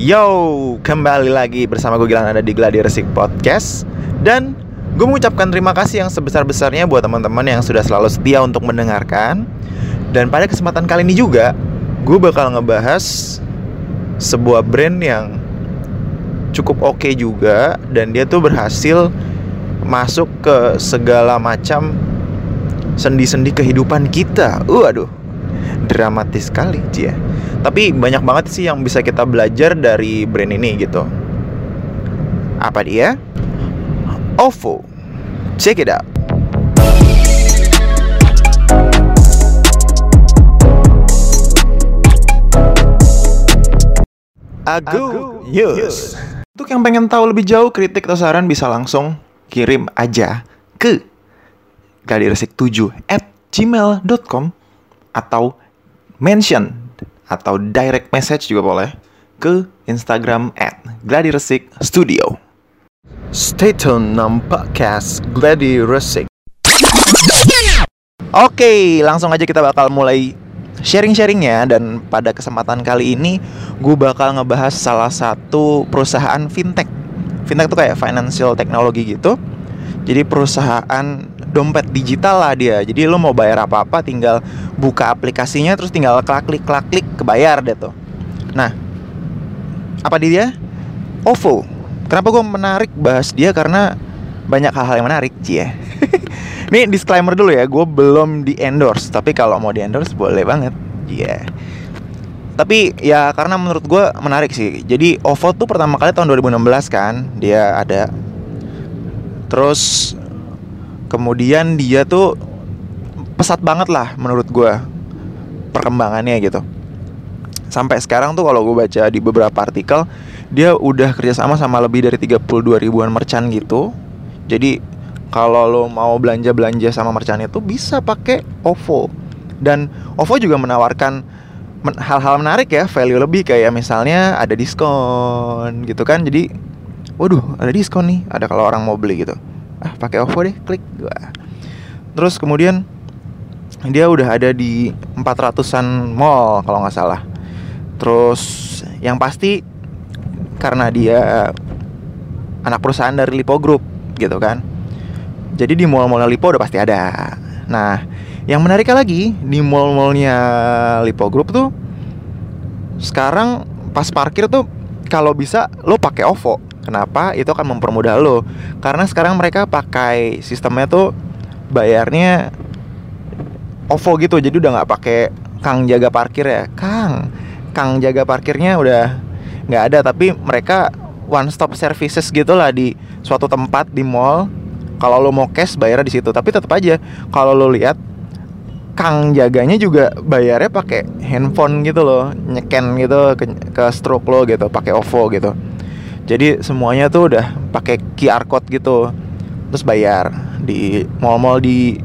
Yo, kembali lagi bersama gue Gilang ada di Gladiator Resik Podcast. Dan gue mengucapkan terima kasih yang sebesar-besarnya buat teman-teman yang sudah selalu setia untuk mendengarkan. Dan pada kesempatan kali ini juga Gue bakal ngebahas sebuah brand yang cukup oke okay juga. Dan dia tuh berhasil masuk ke segala macam sendi-sendi kehidupan kita. Waduh, dramatis sekali Cia tapi banyak banget sih yang bisa kita belajar dari brand ini gitu. Apa dia? OVO. Check it out. Agu News. Untuk yang pengen tahu lebih jauh kritik atau saran bisa langsung kirim aja ke gladiresik7 at gmail.com atau mention atau direct message juga boleh ke Instagram at Gladiresik Studio. Stay tune nam podcast Gladiresik. Oke, langsung aja kita bakal mulai sharing-sharingnya dan pada kesempatan kali ini gue bakal ngebahas salah satu perusahaan fintech. Fintech tuh kayak financial technology gitu. Jadi perusahaan dompet digital lah dia. Jadi lo mau bayar apa-apa tinggal buka aplikasinya terus tinggal klik klik klik kebayar deh tuh. Nah, apa dia? OVO. Kenapa gue menarik bahas dia karena banyak hal-hal yang menarik, cie. Ini disclaimer dulu ya, gue belum di endorse, tapi kalau mau di endorse boleh banget, iya. Yeah. Tapi ya karena menurut gue menarik sih. Jadi OVO tuh pertama kali tahun 2016 kan, dia ada. Terus kemudian dia tuh pesat banget lah menurut gue perkembangannya gitu. Sampai sekarang tuh kalau gue baca di beberapa artikel dia udah kerjasama sama lebih dari 32 ribuan merchant gitu. Jadi kalau lo mau belanja belanja sama merchant itu bisa pakai OVO dan OVO juga menawarkan hal-hal menarik ya value lebih kayak misalnya ada diskon gitu kan jadi waduh ada diskon nih ada kalau orang mau beli gitu ah pakai OVO deh klik gua terus kemudian dia udah ada di 400an mall kalau nggak salah terus yang pasti karena dia anak perusahaan dari Lipo Group gitu kan jadi di mall-mall Lipo udah pasti ada. Nah, yang menariknya lagi di mall-mallnya Lipo Group tuh sekarang pas parkir tuh kalau bisa lo pakai OVO. Kenapa? Itu akan mempermudah lo. Karena sekarang mereka pakai sistemnya tuh bayarnya OVO gitu. Jadi udah nggak pakai Kang jaga parkir ya. Kang, Kang jaga parkirnya udah nggak ada. Tapi mereka one stop services gitulah di suatu tempat di mall kalau lo mau cash bayarnya di situ tapi tetap aja kalau lo lihat kang jaganya juga bayarnya pakai handphone gitu loh nyeken gitu ke, ke stroke lo gitu pakai OVO gitu jadi semuanya tuh udah pakai QR code gitu. Terus bayar di mall-mall di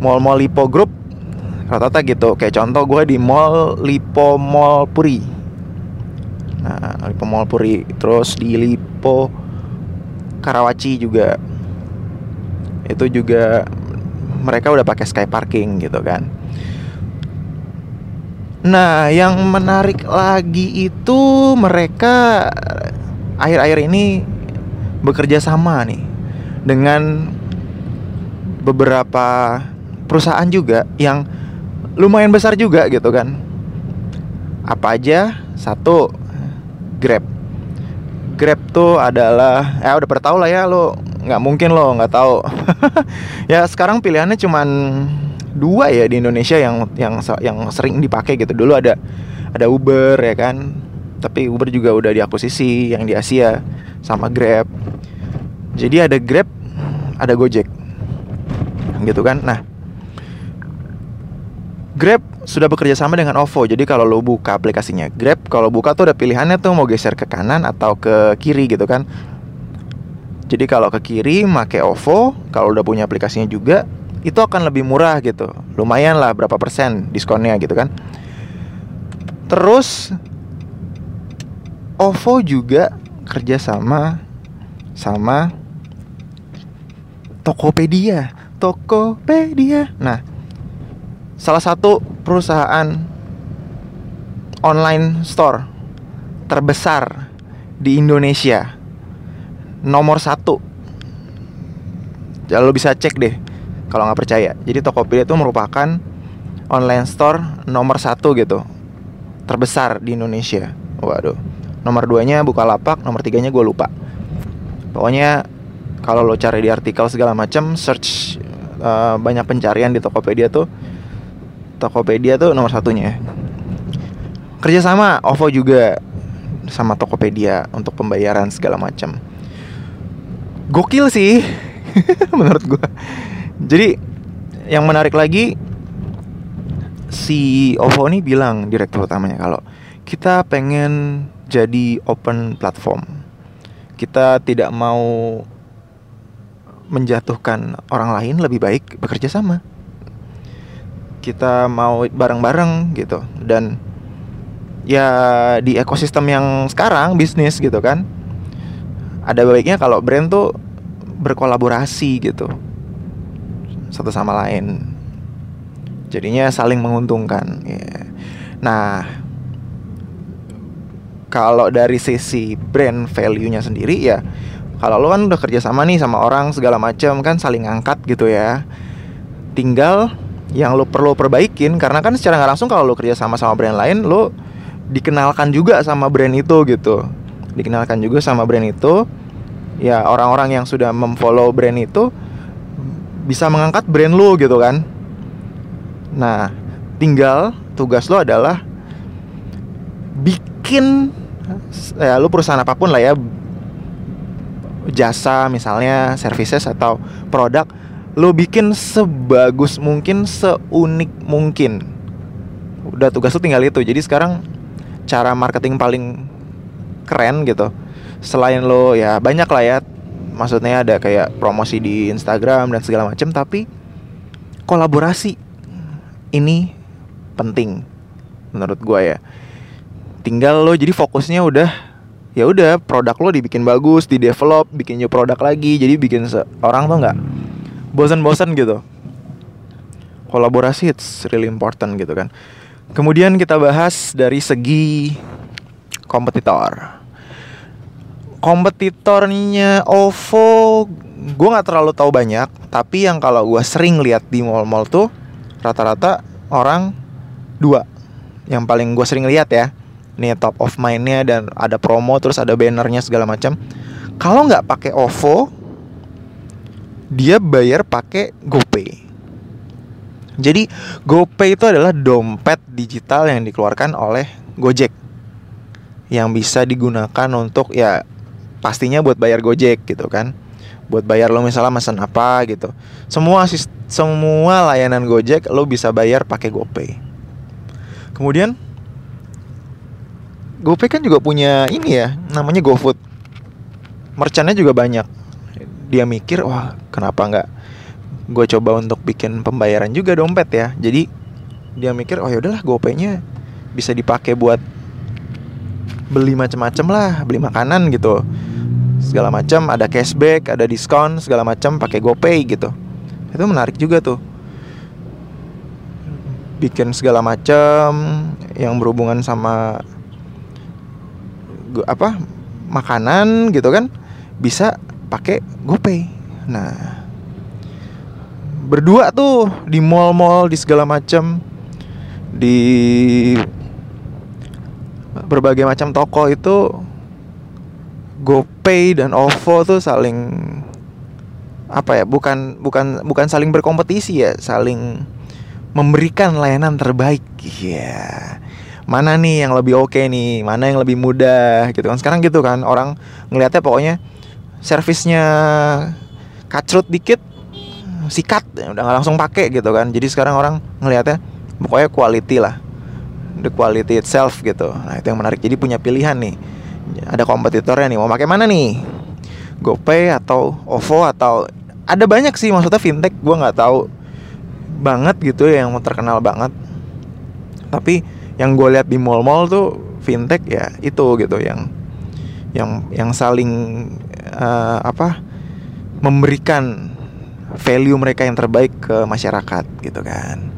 mall-mall Lipo Group rata-rata gitu. Kayak contoh gue di mall Lipo Mall Puri. Nah Lipo Mall Puri. Terus di Lipo Karawaci juga. Itu juga mereka udah pakai sky parking gitu kan. Nah, yang menarik lagi itu mereka akhir-akhir ini bekerja sama nih dengan beberapa perusahaan juga yang lumayan besar juga gitu kan. Apa aja? Satu Grab. Grab tuh adalah eh udah pada lah ya lo nggak mungkin loh nggak tahu ya sekarang pilihannya cuman dua ya di Indonesia yang yang yang sering dipakai gitu dulu ada ada Uber ya kan tapi Uber juga udah diakuisisi yang di Asia sama Grab. Jadi ada Grab ada Gojek. Gitu kan? Nah Grab sudah bekerja sama dengan OVO jadi kalau lo buka aplikasinya Grab kalau buka tuh ada pilihannya tuh mau geser ke kanan atau ke kiri gitu kan. Jadi kalau ke kiri make OVO, kalau udah punya aplikasinya juga, itu akan lebih murah gitu. Lumayan lah berapa persen diskonnya gitu kan. Terus OVO juga kerja sama Tokopedia. Tokopedia. Nah, salah satu perusahaan online store terbesar di Indonesia. Nomor satu. Lo bisa cek deh kalau nggak percaya. Jadi Tokopedia itu merupakan online store nomor satu gitu. Terbesar di Indonesia. Waduh nomor duanya Bukalapak nomor tiganya gue lupa. Pokoknya kalau lo cari di artikel segala macam search uh, banyak pencarian di Tokopedia tuh Tokopedia tuh nomor satunya kerjasama OVO juga sama Tokopedia untuk pembayaran segala macam gokil sih menurut gue jadi yang menarik lagi si OVO ini bilang direktur utamanya kalau kita pengen jadi open platform. Kita tidak mau menjatuhkan orang lain lebih baik bekerja sama. Kita mau bareng-bareng gitu. Dan ya di ekosistem yang sekarang bisnis gitu kan ada baiknya kalau brand tuh berkolaborasi gitu satu sama lain. Jadinya saling menguntungkan ya. nah kalau dari sisi brand value-nya sendiri ya kalau lo kan udah kerja sama nih sama orang segala macam kan saling angkat gitu ya. Tinggal yang lo perlu perbaikin karena kan secara nggak langsung kalau lo kerja sama sama brand lain lo dikenalkan juga sama brand itu gitu. Dikenalkan juga sama brand itu. Ya orang-orang yang sudah memfollow brand itu bisa mengangkat brand lo gitu kan. Nah tinggal tugas lo adalah bikin ya lo perusahaan apa pun lah ya. Jasa misalnya services atau produk lo bikin sebagus mungkin seunik mungkin. Udah tugas lo tinggal itu. Jadi sekarang cara marketing paling keren gitu. Selain lo ya banyak lah ya. Maksudnya ada kayak promosi di Instagram dan segala macam tapi kolaborasi ini penting menurut gue ya tinggal lo jadi fokusnya udah ya udah produk lo dibikin bagus di develop bikin new produk lagi jadi bikin orang tuh nggak bosan-bosan gitu kolaborasi it's really important gitu kan Kemudian kita bahas dari segi kompetitor. Kompetitornya OVO gue nggak terlalu tahu banyak, tapi yang kalau gue sering lihat di mall-mall tuh rata-rata orang dua. Yang paling gue sering lihat ya, ini top of mindnya dan ada promo terus ada bannernya segala macam. Kalau nggak pakai OVO, dia bayar pakai GoPay. Jadi GoPay itu adalah dompet digital yang dikeluarkan oleh Gojek yang bisa digunakan untuk ya pastinya buat bayar Gojek gitu kan. Buat bayar lo misalnya pesan apa gitu. Semua semua layanan Gojek lo bisa bayar pakai GoPay. Kemudian GoPay kan juga punya ini ya, namanya GoFood. Merchantnya juga banyak. Dia mikir, wah kenapa nggak gue coba untuk bikin pembayaran juga dompet ya jadi dia mikir oh ya udahlah gopaynya bisa dipakai buat beli macam-macam lah beli makanan gitu segala macam ada cashback ada diskon segala macam pakai gopay gitu itu menarik juga tuh bikin segala macam yang berhubungan sama apa makanan gitu kan bisa pakai GoPay. Nah, berdua tuh di mall-mall di segala macam di berbagai macam toko itu GoPay dan OVO tuh saling apa ya bukan bukan bukan saling berkompetisi ya saling memberikan layanan terbaik ya mana nih yang lebih oke okay nih? Mana yang lebih mudah? Gitu kan. Sekarang gitu kan orang ngelihatnya pokoknya servisnya kacrut dikit sikat udah nggak langsung pakai gitu kan. Jadi sekarang orang ngelihatnya pokoknya quality lah the quality itself gitu. Nah itu yang menarik. Jadi punya pilihan nih. Ada kompetitornya nih mau pakai mana nih? GoPay atau OVO atau ada banyak sih maksudnya fintech gue nggak tahu banget gitu yang terkenal banget. Tapi yang gue lihat di mall-mall tuh fintech ya itu gitu yang yang yang saling uh, apa memberikan value mereka yang terbaik ke masyarakat gitu kan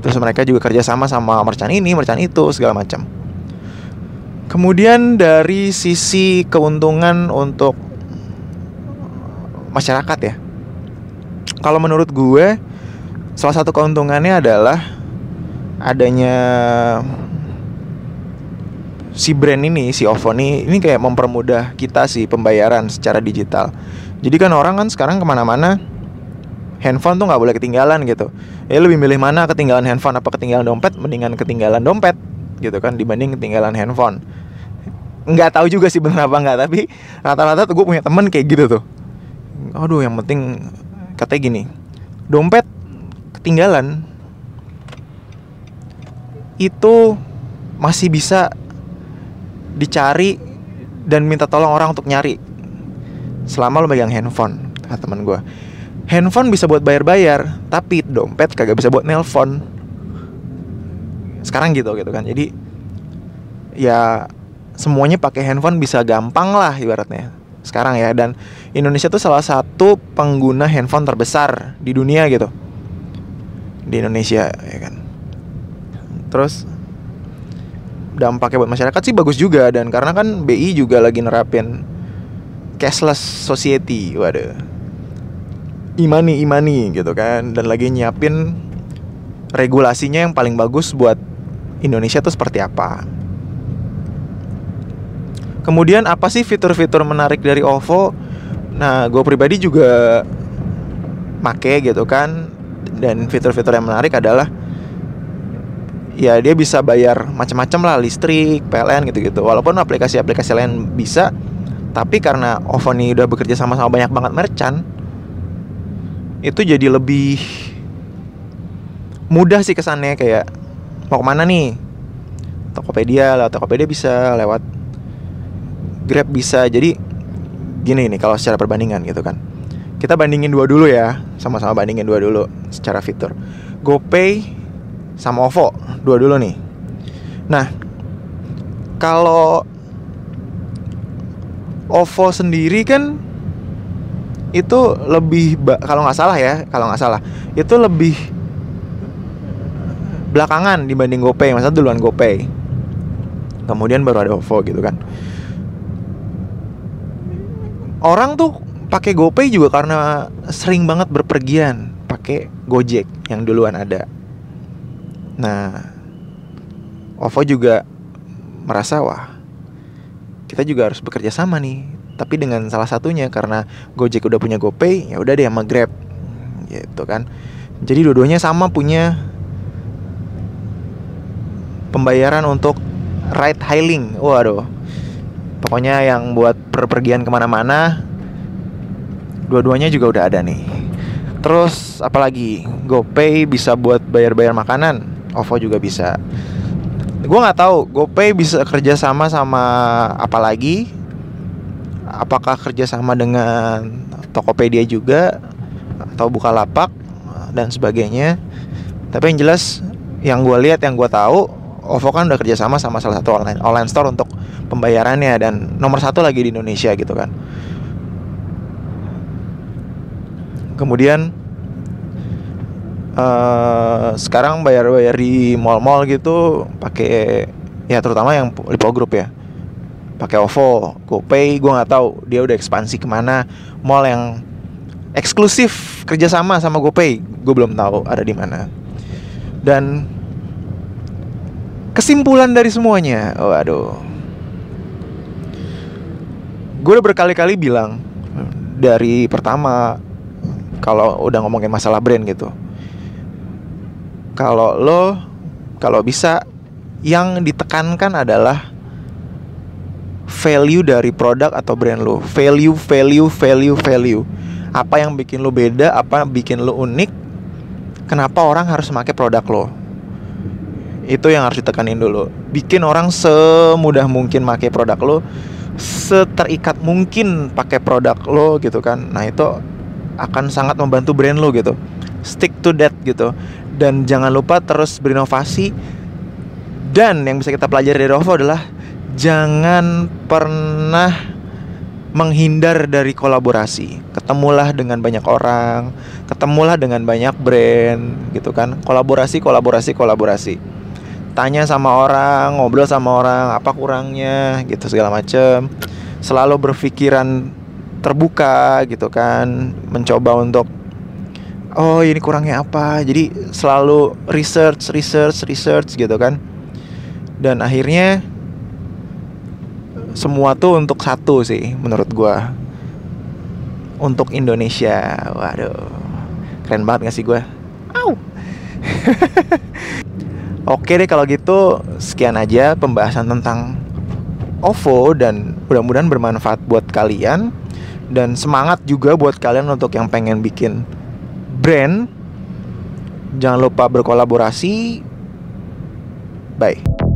terus mereka juga kerja sama sama merchant ini merchant itu segala macam Kemudian dari sisi keuntungan untuk masyarakat ya. Kalau menurut gue salah satu keuntungannya adalah adanya si brand ini, si OVO ini, ini kayak mempermudah kita sih pembayaran secara digital. Jadi kan orang kan sekarang ke mana-mana handphone tuh nggak boleh ketinggalan gitu. Ya lebih milih mana ketinggalan handphone apa ketinggalan dompet, mendingan ketinggalan dompet gitu kan dibanding ketinggalan handphone nggak tahu juga sih bener apa nggak tapi rata-rata tuh gue punya temen kayak gitu tuh aduh yang penting katanya gini dompet ketinggalan itu masih bisa dicari dan minta tolong orang untuk nyari. Selama lo megang handphone kata teman gue handphone bisa buat bayar-bayar tapi dompet kagak bisa buat nelpon. Sekarang gitu gitu kan. Jadi ya semuanya pakai handphone bisa gampang lah ibaratnya sekarang ya. Dan Indonesia tuh salah satu pengguna handphone terbesar di dunia gitu. Di Indonesia ya kan terus dampaknya buat masyarakat sih bagus juga dan karena kan BI juga lagi nerapin cashless society waduh imani imani gitu kan dan lagi nyiapin regulasinya yang paling bagus buat Indonesia tuh seperti apa Kemudian apa sih fitur-fitur menarik dari OVO? Nah, gue pribadi juga make gitu kan. Dan fitur-fitur yang menarik adalah ya dia bisa bayar macam-macam lah listrik, PLN gitu-gitu. Walaupun aplikasi-aplikasi lain bisa, tapi karena OVO ini udah bekerja sama sama banyak banget merchant, itu jadi lebih mudah sih kesannya. Kayak mau ke mana nih? Tokopedia lah Tokopedia bisa lewat Grab bisa. Jadi gini nih kalau secara perbandingan gitu kan. Kita bandingin dua dulu ya sama-sama bandingin dua dulu secara fitur. GoPay sama OVO dua dulu nih. Nah kalau OVO sendiri kan itu lebih kalau nggak salah ya kalau nggak salah itu lebih belakangan dibanding GoPay masa duluan GoPay. Kemudian baru ada OVO gitu kan. Orang tuh pakai GoPay juga karena sering banget berpergian pakai Gojek yang duluan ada. Nah, OVO juga merasa wah kita juga harus bekerja sama nih. Tapi dengan salah satunya karena Gojek udah punya GoPay, ya udah deh sama Grab, gitu kan. Jadi dua-duanya sama punya pembayaran untuk ride hailing. Waduh, pokoknya yang buat perpergian ke mana-mana dua-duanya juga udah ada nih terus apalagi GoPay bisa buat bayar-bayar makanan OVO juga bisa. Gue nggak tahu GoPay bisa kerja sama sama apa lagi? Apakah kerja sama dengan Tokopedia juga? Atau Bukalapak dan sebagainya. Tapi yang jelas yang gue lihat yang gue tahu OVO kan udah kerjasama sama salah satu online online store untuk pembayarannya dan nomor satu lagi di Indonesia gitu kan. Kemudian uh, sekarang bayar-bayar di mall-mall gitu pakai ya terutama yang Lipo Group ya pakai OVO, GoPay, gue nggak tahu dia udah ekspansi ke mana mall yang eksklusif kerjasama sama GoPay, gue belum tahu ada di mana. Dan Kesimpulan dari semuanya, waduh. Gue udah berkali-kali bilang dari pertama kalau udah ngomongin masalah brand gitu. Kalau lo kalau bisa yang ditekankan adalah value dari produk atau brand lo. Value, value, value, value. Apa yang bikin lo beda, apa yang bikin lo unik. Kenapa orang harus pakai produk lo? Itu yang harus ditekanin dulu. Bikin orang semudah mungkin pakai produk lo, seterikat mungkin pakai produk lo gitu kan. Nah, itu akan sangat membantu brand lo gitu. Stick to that gitu. Dan jangan lupa terus berinovasi. Dan yang bisa kita pelajari dari Ovo adalah jangan pernah menghindar dari kolaborasi. Ketemulah dengan banyak orang, ketemulah dengan banyak brand gitu kan. Kolaborasi, kolaborasi, kolaborasi tanya sama orang ngobrol sama orang apa kurangnya gitu segala macem selalu berpikiran terbuka gitu kan mencoba untuk oh ini kurangnya apa? Jadi selalu research research research gitu kan. Dan akhirnya semua tuh untuk satu sih menurut gua. Untuk Indonesia. Waduh keren banget gak sih gua? Au. Oke deh kalau gitu sekian aja pembahasan tentang OVO dan mudah-mudahan bermanfaat buat kalian. Dan semangat juga buat kalian untuk yang pengen bikin brand. Jangan lupa berkolaborasi. Bye.